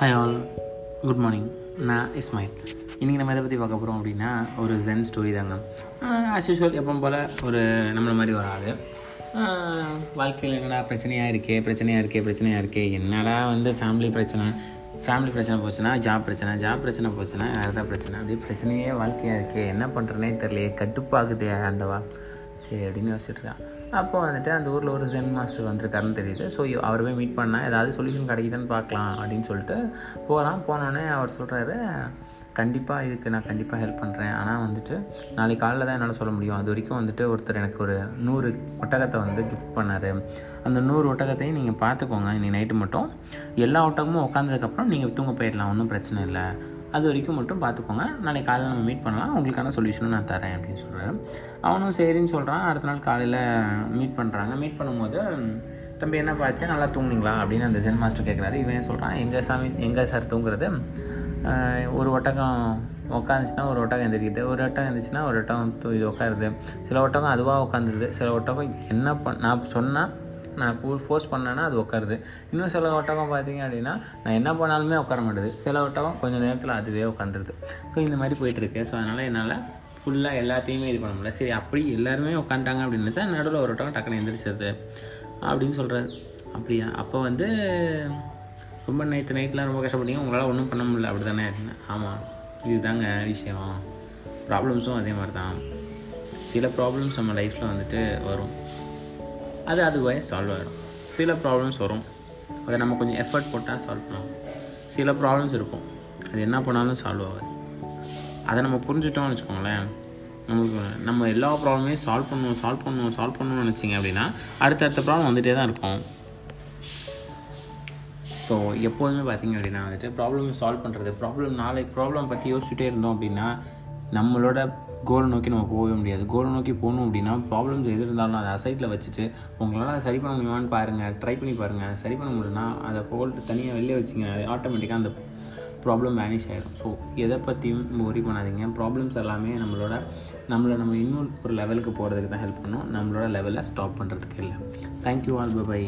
Hi all good morning நான் இஸ்மாயில் இன்றைக்கி நம்ம எதை பற்றி பார்க்க போகிறோம் அப்படின்னா ஒரு ஜென் ஸ்டோரி தாங்க. ஆஸ் யூஷுவல் எப்பவும் போல் ஒரு நம்மளை மாதிரி ஒரு ஆள். வாழ்க்கையில் என்னடா பிரச்சனையாக இருக்கே பிரச்சனையாக இருக்கே பிரச்சனையாக இருக்கே என்னடா வந்து ஃபேமிலி பிரச்சனை ஃபேமிலி பிரச்சனை போச்சுன்னா ஜாப் பிரச்சனை ஜாப் பிரச்சனை போச்சுன்னா வேறு பிரச்சனை. அப்படியே பிரச்சனையே வாழ்க்கையாக இருக்கே என்ன பண்ணுறேனே தெரியலையே கட்டுப்பாகுதே ஆண்டவா. சரி அப்படின்னு யோசிச்சுட்டு இருக்கான். அப்போ வந்துட்டு அந்த ஊரில் ஒரு ஜென் மாஸ்டர் வந்திருக்காருன்னு தெரியுது. ஸோ அவர் போய் மீட் பண்ணால் ஏதாவது சொல்யூஷன் கிடைக்குதான்னு பார்க்கலாம் அப்படின்னு சொல்லிட்டு போகிறான் போனோடனே அவர் சொல்கிறாரு கண்டிப்பாக இதுக்கு நான் கண்டிப்பாக ஹெல்ப் பண்ணுறேன் ஆனால் வந்துட்டு நாளைக்கு காலையில் தான் என்னால் சொல்ல முடியும். அது வரைக்கும் வந்துட்டு ஒருத்தர் எனக்கு ஒரு நூறு ஒட்டகத்தை வந்து கிஃப்ட் பண்ணார். அந்த நூறு ஒட்டகத்தையும் நீங்கள் பார்த்துக்கோங்க. இன்றைக்கி நைட்டு மட்டும். எல்லா ஒட்டகமும் உட்காந்ததுக்கப்புறம் நீங்கள் தூங்க போயிடலாம். ஒன்றும் பிரச்சனை இல்லை. அது வரைக்கும் மட்டும் பார்த்துக்கோங்க. நாளைக்கு காலையில் நம்ம மீட் பண்ணலாம். உங்களுக்கான சொல்யூஷனும் நான் தரேன் அப்படின்னு சொல்கிறேன் அவனும் சரின்னு சொல்கிறான் அடுத்த நாள் காலையில் மீட் பண்ணுறாங்க மீட் பண்ணும்போது தம்பி என்ன பார்த்து நல்லா தூங்குனீங்களா? அப்படின்னு அந்த ஜென் மாஸ்டர் கேட்குறாரு இவன் சொல்கிறான் எங்கள் சாமி எங்கள் சார் தூங்குறது? ஒரு ஒட்டகம் உட்காந்துச்சுன்னா ஒரு ஒட்டகம் எந்திரிக்குது ஒரு ஒட்டகம் இருந்துச்சுன்னா ஒரு ஒட்டகம் தூ இது உட்காருது சில ஒட்டகம் அதுவாக உட்காந்துருது சில ஒட்டகம் என்ன பண் நான் சொன்னால் நான் ஃபோர்ஸ் பண்ணேன்னா அது உட்காருது இன்னும் சில ஒட்டகம் பார்த்தீங்க அப்படின்னா நான் என்ன பண்ணாலுமே உட்கார மாட்டேது. சில ஒட்டகம் கொஞ்சம் நேரத்தில் அதுவே உட்காந்துருது ஸோ இந்த மாதிரி போயிட்டுருக்கு ஸோ அதனால் என்னால் ஃபுல்லாக எல்லாத்தையுமே இது பண்ண முடியல. சரி அப்படி எல்லாருமே உட்காந்துட்டாங்க அப்படின்னு நினச்சா நடுவில் ஒரு ஒட்டகம் டக்குன்னு எந்திரிச்சிருது அப்படின்னு சொல்கிறாரு அப்படியா? அப்போ வந்து ரொம்ப நைட்டு நைட்லாம் ரொம்ப கஷ்டப்பட்டீங்க. உங்களால் ஒன்றும் பண்ண முடியல. அப்படி தானே ஆமாம் இதுதாங்க விஷயம். ப்ராப்ளம்ஸும் அதே மாதிரி தான் சில ப்ராப்ளம்ஸ் நம்ம லைஃப்பில் வந்துட்டு வரும். அது அதுவே சால்வ் ஆகிடும் சில ப்ராப்ளம்ஸ் வரும். அதை நம்ம கொஞ்சம் எஃபர்ட் போட்டால் சால்வ் பண்ணலாம். சில ப்ராப்ளம்ஸ் இருக்கும். அது என்ன பண்ணாலும் சால்வ் ஆகாது. அதை நம்ம புரிஞ்சுட்டோம்னு வச்சுக்கோங்களேன். நமக்கு நம்ம எல்லா ப்ராப்ளமையும் சால்வ் பண்ணுவோம் சால்வ் பண்ணுவோம் சால்வ் பண்ணணும்னு நினச்சிங்க அப்படின்னா அடுத்தடுத்த ப்ராப்ளம் வந்துகிட்டே தான் இருக்கும். ஸோ எப்போதுமே பார்த்திங்க அப்படின்னா வந்துட்டு ப்ராப்ளம் சால்வ் பண்ணுறது ப்ராப்ளம் நாளைக்கு ப்ராப்ளம் பற்றி யோசிச்சுட்டே இருந்தோம் அப்படின்னா நம்மளோட கோலை நோக்கி நம்ம போகவே முடியாது. கோலை நோக்கி போகணும் அப்படின்னா ப்ராப்ளம்ஸ் எது இருந்தாலும் அதை அசைட்டில் வச்சுட்டு உங்களால் அதை சரி பண்ண முடியுமான்னு பாருங்கள் ட்ரை பண்ணி பாருங்கள் சரி பண்ண முடியும்னா அதை போல்ட்டு தனியாக வெளியே வச்சிங்க. அது ஆட்டோமேட்டிக்காக அந்த ப்ராப்ளம் மேனேஜ் ஆகிடும் ஸோ எதை பற்றியும் ஒரி பண்ணாதீங்க. ப்ராப்ளம்ஸ் எல்லாமே நம்மளோட நம்மளை நம்ம இன்னும் ஒரு லெவலுக்கு போகிறதுக்கு தான் ஹெல்ப் பண்ணும். நம்மளோட லெவலில் ஸ்டாப் பண்ணுறதுக்கு இல்லை. Thank you all by